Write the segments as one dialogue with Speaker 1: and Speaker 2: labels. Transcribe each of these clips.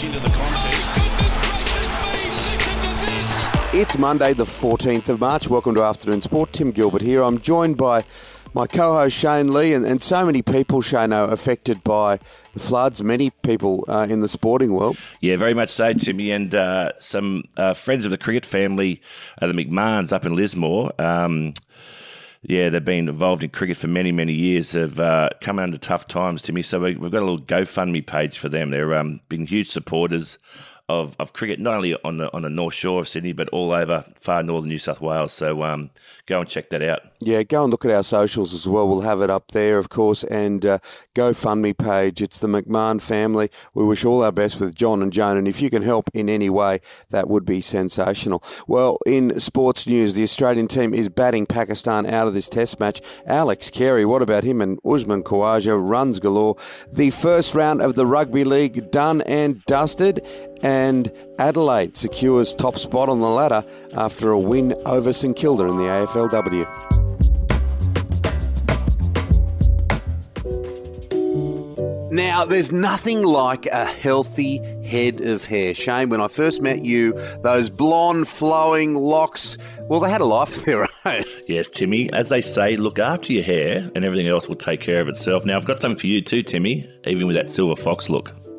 Speaker 1: much into the contest.
Speaker 2: It's Monday, the 14th of March. Welcome to Afternoon Sport. Tim Gilbert here. I'm joined by my co-host Shane Lee, and, and so many people, Shane, are affected by the floods. Many people uh, in the sporting world.
Speaker 3: Yeah, very much so, Timmy, and uh, some uh, friends of the cricket family, uh, the McMahons up in Lismore. Um, yeah, they've been involved in cricket for many, many years. They've uh, come under tough times, Timmy. So we, have got a little GoFundMe page for them. They've um, been huge supporters of, of cricket, not only on the on the North Shore of Sydney, but all over far northern New South Wales. So um, go and check that out.
Speaker 2: Yeah, go and look at our socials as well. We'll have it up there, of course, and uh, GoFundMe page. It's the McMahon family. We wish all our best with John and Joan, and if you can help in any way, that would be sensational. Well, in sports news, the Australian team is batting Pakistan out of this Test match. Alex Carey, what about him? And Usman Khawaja runs galore. The first round of the Rugby League done and dusted and Adelaide secures top spot on the ladder after a win over St Kilda in the AFLW. Now, there's nothing like a healthy head of hair. Shane, when I first met you, those blonde, flowing locks, well, they had a life of their own.
Speaker 3: Yes, Timmy. As they say, look after your hair and everything else will take care of itself. Now, I've got something for you too, Timmy, even with that silver fox look.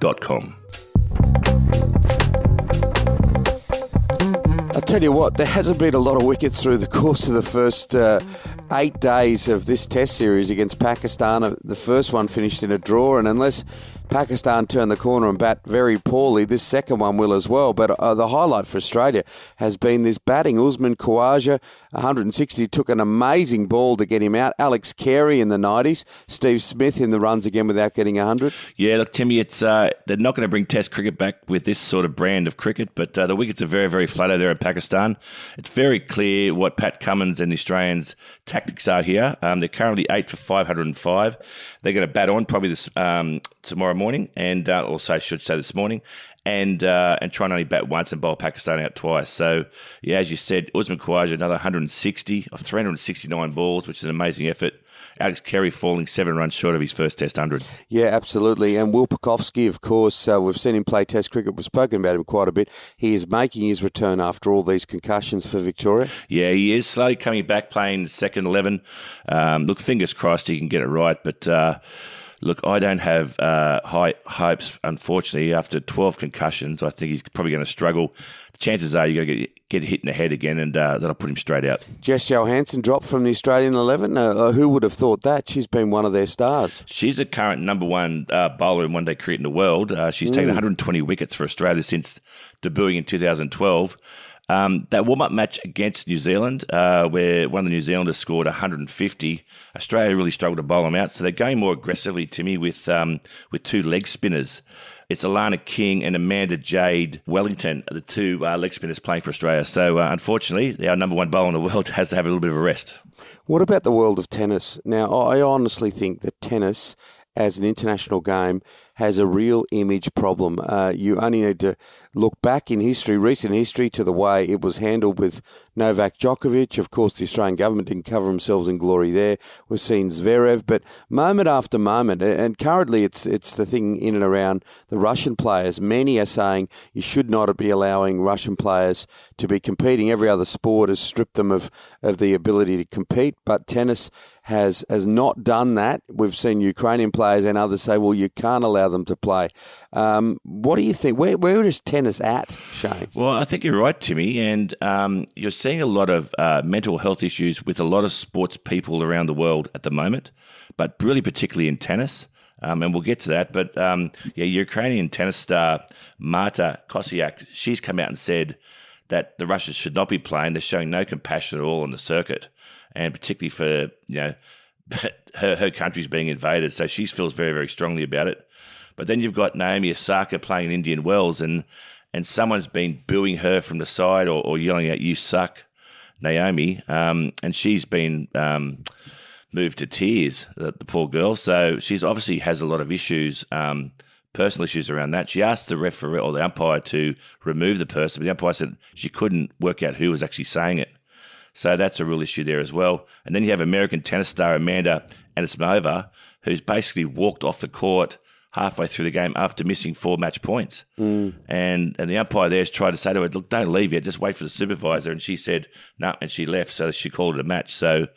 Speaker 3: manehaircare.com.
Speaker 2: I'll tell you what, there hasn't been a lot of wickets through the course of the first uh, eight days of this Test series against Pakistan. The first one finished in a draw, and unless Pakistan turn the corner and bat very poorly. This second one will as well. But uh, the highlight for Australia has been this batting. Usman Khawaja, 160, took an amazing ball to get him out. Alex Carey in the 90s. Steve Smith in the runs again without getting 100.
Speaker 3: Yeah, look, Timmy, it's uh, they're not going to bring Test cricket back with this sort of brand of cricket, but uh, the wickets are very, very flat over there in Pakistan. It's very clear what Pat Cummins and the Australians' tactics are here. Um, they're currently eight for 505. They're going to bat on probably this um, tomorrow morning, and uh, also I should say this morning, and uh, and try and only bat once and bowl Pakistan out twice. So yeah, as you said, Usman Khawaja another 160 of 369 balls, which is an amazing effort. Alex Carey falling seven runs short of his first Test hundred.
Speaker 2: Yeah, absolutely. And Will Pucovski, of course, uh, we've seen him play Test cricket. We've spoken about him quite a bit. He is making his return after all these concussions for Victoria.
Speaker 3: Yeah, he is slowly coming back, playing second eleven. Um, look, fingers crossed he can get it right, but. Uh, Look, I don't have uh, high hopes, unfortunately. After 12 concussions, I think he's probably going to struggle. The chances are you're going to get, get hit in the head again, and uh, that'll put him straight out.
Speaker 2: Jess Jonassen dropped from the Australian 11. Uh, uh, who would have thought that? She's been one of their stars.
Speaker 3: She's the current number one uh, bowler in one day cricket in the world. Uh, she's mm. taken 120 wickets for Australia since debuting in 2012. Um, that warm up match against New Zealand, uh, where one of the New Zealanders scored 150, Australia really struggled to bowl them out. So they're going more aggressively me with um, with two leg spinners. It's Alana King and Amanda Jade Wellington, the two uh, leg spinners playing for Australia. So uh, unfortunately, our number one bowler in the world has to have a little bit of a rest.
Speaker 2: What about the world of tennis? Now, I honestly think that tennis as an international game has a real image problem. Uh, you only need to look back in history, recent history, to the way it was handled with Novak Djokovic. Of course, the Australian government didn't cover themselves in glory there. We've seen Zverev, but moment after moment, and currently it's it's the thing in and around the Russian players. Many are saying you should not be allowing Russian players to be competing. Every other sport has stripped them of, of the ability to compete, but tennis has has not done that. We've seen Ukrainian players and others say, well, you can't allow them to play. Um, what do you think? Where, where is tennis at, Shane?
Speaker 3: Well, I think you're right, Timmy, and um, you're seeing a lot of uh, mental health issues with a lot of sports people around the world at the moment, but really particularly in tennis. Um, and we'll get to that. But um, yeah, Ukrainian tennis star Marta Kostyuk, she's come out and said that the Russians should not be playing. They're showing no compassion at all on the circuit, and particularly for you know her her country's being invaded. So she feels very very strongly about it. But then you've got Naomi Osaka playing in Indian Wells, and and someone's been booing her from the side or, or yelling out, "You suck." Naomi, um, and she's been um, moved to tears. The, the, poor girl. So she's obviously has a lot of issues, um, personal issues around that. She asked the referee or the umpire to remove the person, but the umpire said she couldn't work out who was actually saying it. So that's a real issue there as well. And then you have American tennis star Amanda Anisimova, who's basically walked off the court halfway through the game after missing four match points. Mm. And and the umpire there's tried to say to her, look, don't leave yet, just wait for the supervisor. And she said, no, nah, and she left. So she called it a match. So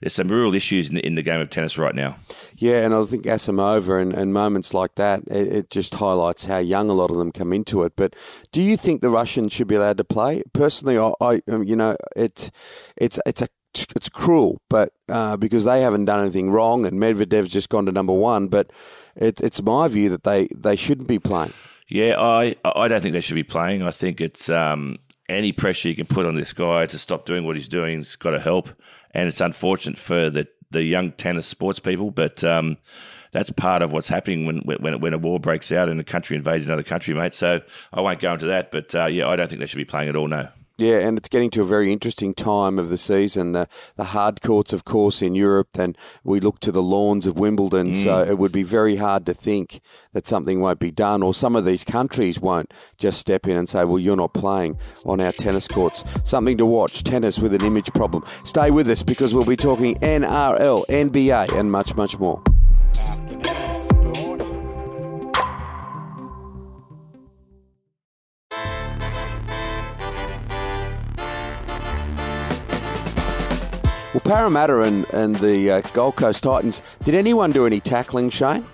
Speaker 3: there's some real issues in the, in the game of tennis right now.
Speaker 2: Yeah, and I think Anisimova and, and moments like that, it, it, just highlights how young a lot of them come into it. But do you think the Russians should be allowed to play? Personally, I, I you know, it's it's it's a it's cruel, but uh, because they haven't done anything wrong, and Medvedev's just gone to number one. But it, it's my view that they, they shouldn't be playing.
Speaker 3: Yeah, I I don't think they should be playing. I think it's um, any pressure you can put on this guy to stop doing what he's doing has got to help, and it's unfortunate for the the young tennis sports people, but. Um, that's part of what's happening when when when a war breaks out and a country invades another country, mate. So I won't go into that, but uh, yeah, I don't think they should be playing at all. No.
Speaker 2: Yeah, and it's getting to a very interesting time of the season. The, the hard courts, of course, in Europe, and we look to the lawns of Wimbledon. Mm. So it would be very hard to think that something won't be done, or some of these countries won't just step in and say, well, you're not playing on our tennis courts. Something to watch tennis with an image problem. Stay with us because we'll be talking NRL, NBA, and much, much more. Well, Parramatta and, and the uh, Gold Coast Titans, did anyone do any tackling, Shane?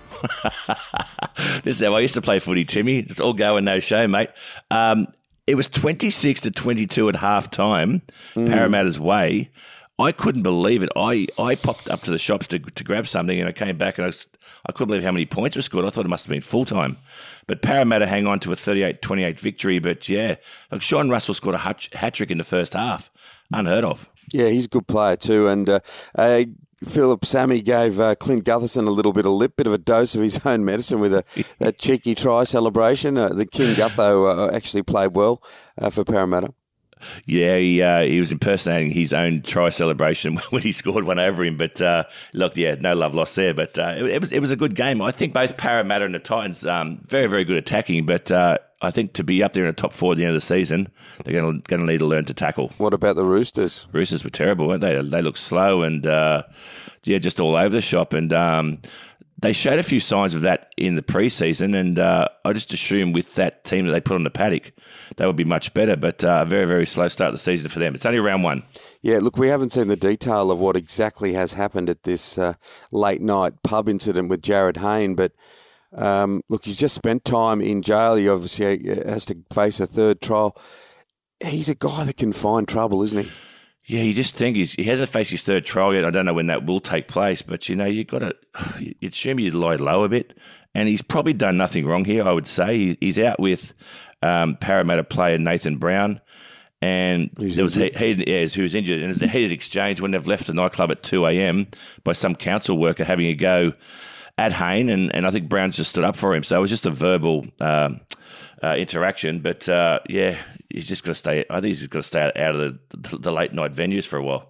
Speaker 3: this is how I used to play footy, Timmy. It's all go and no show, mate. Um, it was 26 to 22 at half time, mm. Parramatta's way. I couldn't believe it. I, I popped up to the shops to, to grab something and I came back and I, was, I couldn't believe how many points were scored. I thought it must have been full time. But Parramatta hang on to a 38 28 victory. But yeah, like Sean Russell scored a hat trick in the first half. Unheard of.
Speaker 2: Yeah, he's a good player too. And uh, uh, Phillip Sami gave uh, Clint Gutherson a little bit of lip, bit of a dose of his own medicine with a that cheeky try celebration. Uh, the King Gutho uh, actually played well uh, for Parramatta.
Speaker 3: Yeah, he, uh, he was impersonating his own try celebration when he scored one over him. But uh, look, yeah, no love lost there. But uh, it, it, was it was a good game. I think both Parramatta and the Titans um, very very good attacking. But uh, I think to be up there in the top four at the end of the season, they're going to need to learn to tackle.
Speaker 2: What about the Roosters?
Speaker 3: Roosters were terrible, weren't they? They looked slow and uh, yeah, just all over the shop. And um, they showed a few signs of that in the preseason, and uh, I just assume with that team that they put on the paddock, they would be much better. But uh, very, very slow start of the season for them. It's only round one.
Speaker 2: Yeah, look, we haven't seen the detail of what exactly has happened at this uh, late night pub incident with Jarryd Hayne, but um, look, he's just spent time in jail. He obviously has to face a third trial. He's a guy that can find trouble, isn't he?
Speaker 3: Yeah, you just think he's, he hasn't faced his third trial yet. I don't know when that will take place, but you know, you've got to you assume you'd lie low a bit. And he's probably done nothing wrong here, I would say. he's out with um, Parramatta player Nathan Brown. And he's there was he, he, who was injured, and it's a heated exchange when they've left the nightclub at two a.m. by some council worker having a go at Hayne, and, and I think Brown's just stood up for him. So it was just a verbal um, uh, interaction. But uh, yeah, he's just got to stay. I think he's got to stay out of the, the late night venues for a while.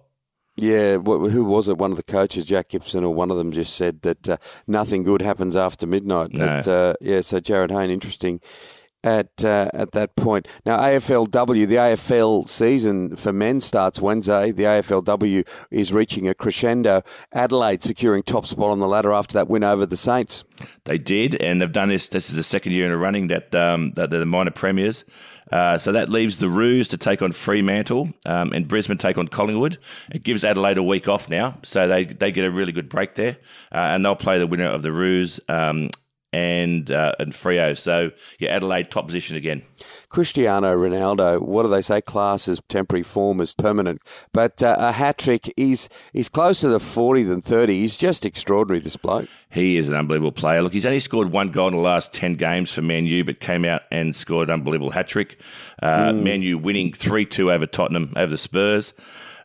Speaker 2: Yeah, who was it? One of the coaches, Jack Gibson, or one of them, just said that uh, nothing good happens after midnight. No. But, uh, yeah, so Jarryd Hayne, interesting at uh, at that point. Now, AFLW, the AFL season for men starts Wednesday. The AFLW is reaching a crescendo. Adelaide securing top spot on the ladder after that win over the Saints.
Speaker 3: They did, and they've done this. This is the second year in a running that, um, that they're the minor premiers. Uh, so that leaves the Roos to take on Fremantle um, and Brisbane take on Collingwood. It gives Adelaide a week off now, so they, they get a really good break there, uh, and they'll play the winner of the Roos um, and uh, and Freo. So yeah, Adelaide top position again.
Speaker 2: Cristiano Ronaldo, what do they say? Class is temporary, form is permanent. But uh, a hat trick is is closer to forty than thirty. He's just extraordinary. This bloke.
Speaker 3: He is an unbelievable player. Look, he's only scored one goal in the last ten games for Man U, but came out and scored an unbelievable hat trick. Uh, mm. Man U winning three two over Tottenham over the Spurs.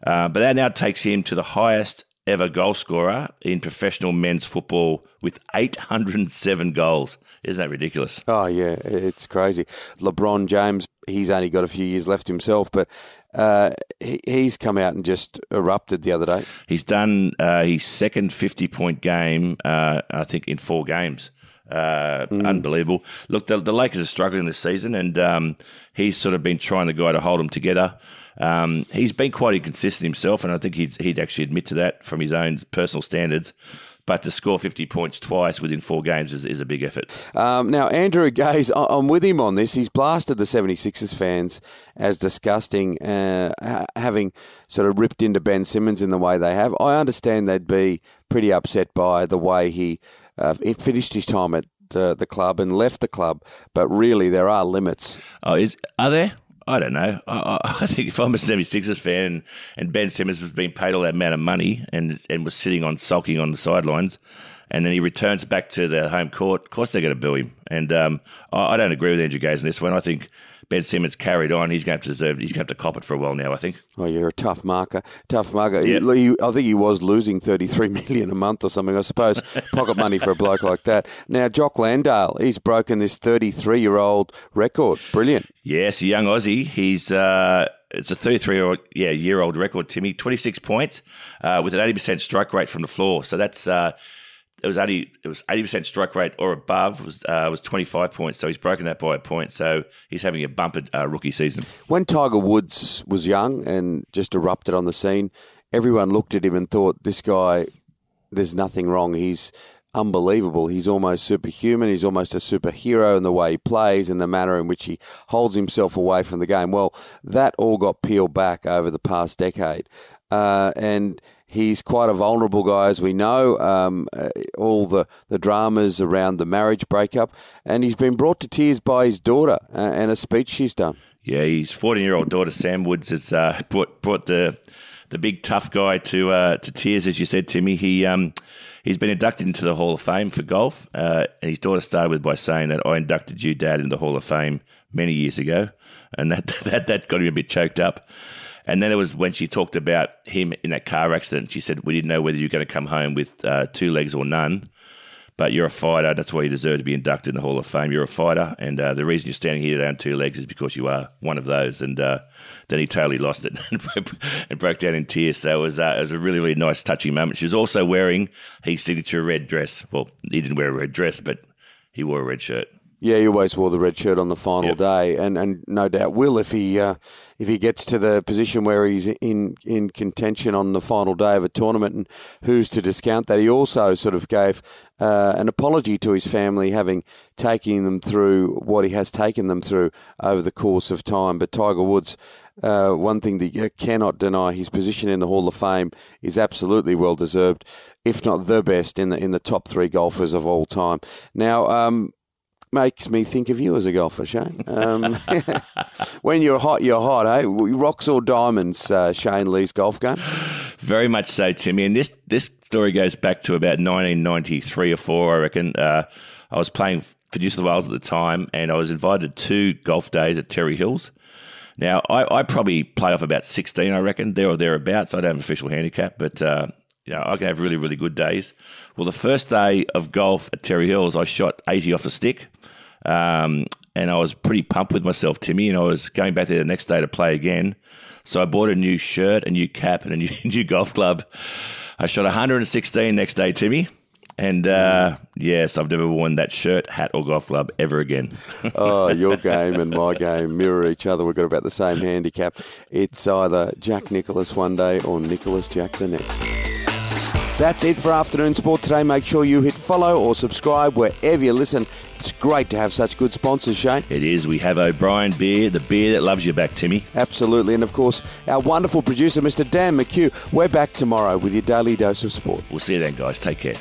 Speaker 3: Uh, but that now takes him to the highest ever goal scorer in professional men's football with 807 goals. Isn't that ridiculous?
Speaker 2: Oh, yeah, it's crazy. LeBron James, he's only got a few years left himself, but uh, he, he's come out and just erupted the other day.
Speaker 3: He's done uh, his second 50 point game, uh, I think, in four games. Uh, mm. Unbelievable. Look, the, the, Lakers are struggling this season, and um, he's sort of been trying the guy to hold them together. Um, he's been quite inconsistent himself, and I think he'd, he'd actually admit to that from his own personal standards. But to score 50 points twice within four games is, is a big effort.
Speaker 2: Um, now, Andrew Gaze, I'm with him on this. He's blasted the 76ers fans as disgusting, uh, having sort of ripped into Ben Simmons in the way they have. I understand they'd be pretty upset by the way he uh, finished his time at uh, the club and left the club, but really there are limits.
Speaker 3: Oh, is are there? I don't know. I, I, think if I'm a 76ers fan and Ben Simmons was being paid all that amount of money and, and was sitting on sulking on the sidelines, and then he returns back to the home court, of course they're going to boo him. And um, I, I, don't agree with Andrew Gaze on this one. I think Ben Simmons carried on. He's going to deserve. He's going to have to cop it for a while now. I think.
Speaker 2: Oh, you're a tough marker. Tough marker. Yeah. I think he was losing 33 million a month or something. I suppose pocket money for a bloke like that. Now, Jock Landale, he's broken this 33 year old record. Brilliant.
Speaker 3: Yes, a young Aussie. He's. Uh, it's a 33 year old, yeah, year old record, Timmy. 26 points uh, with an 80% strike rate from the floor. So that's uh, it was only it was eighty percent strike rate or above was uh, was twenty five points. So he's broken that by a point. So he's having a bumper uh, rookie season.
Speaker 2: When Tiger Woods was young and just erupted on the scene, everyone looked at him and thought, "This guy, there's nothing wrong. He's unbelievable. He's almost superhuman. He's almost a superhero in the way he plays and the manner in which he holds himself away from the game." Well, that all got peeled back over the past decade, uh, and He's quite a vulnerable guy, as we know. Um, uh, all the, the dramas around the marriage breakup, and he's been brought to tears by his daughter uh, and a speech she's done.
Speaker 3: Yeah, his 14 year old daughter Sam Woods has uh, brought, brought the the big tough guy to uh, to tears, as you said, Timmy. He um, he's been inducted into the Hall of Fame for golf, uh, and his daughter started with by saying that I inducted you, Dad, into the Hall of Fame many years ago, and that that that got him a bit choked up. And then it was when she talked about him in that car accident. She said, We didn't know whether you're going to come home with uh, two legs or none, but you're a fighter. That's why you deserve to be inducted in the Hall of Fame. You're a fighter. And uh, the reason you're standing here on two legs is because you are one of those. And uh, then he totally lost it and broke down in tears. So it was, uh, it was a really, really nice, touching moment. She was also wearing his signature red dress. Well, he didn't wear a red dress, but he wore a red shirt.
Speaker 2: Yeah, he always wore the red shirt on the final yep. day, and, and no doubt will if he uh, if he gets to the position where he's in in contention on the final day of a tournament. And who's to discount that? He also sort of gave uh, an apology to his family, having taken them through what he has taken them through over the course of time. But Tiger Woods. Uh, one thing that you cannot deny, his position in the Hall of Fame is absolutely well deserved, if not the best in the in the top three golfers of all time. Now, um, makes me think of you as a golfer, Shane. Um, when you're hot, you're hot, eh? Rocks or diamonds, uh, Shane Lee's golf game?
Speaker 3: Very much so, Timmy. And this, this story goes back to about 1993 or four, I reckon. Uh, I was playing for New South Wales at the time, and I was invited to two golf days at Terrey Hills. Now, I, I probably play off about 16, I reckon, there or thereabouts. I don't have an official handicap, but uh, you know, I can have really, really good days. Well, the first day of golf at Terrey Hills, I shot 80 off a stick. Um, and I was pretty pumped with myself, Timmy, and I was going back there the next day to play again. So I bought a new shirt, a new cap, and a new, new golf club. I shot 116 next day, Timmy. And uh, yes, I've never worn that shirt, hat, or golf club ever again.
Speaker 2: oh, your game and my game mirror each other. We've got about the same handicap. It's either Jack Nicklaus one day or Nicholas Jack the next. That's it for Afternoon Sport today. Make sure you hit follow or subscribe wherever you listen. It's great to have such good sponsors, Shane.
Speaker 3: It is. We have O'Brien Beer, the beer that loves you back, Timmy.
Speaker 2: Absolutely. And of course, our wonderful producer, Mr. Dan McHugh. We're back tomorrow with your daily dose of sport.
Speaker 3: We'll see you then, guys. Take care.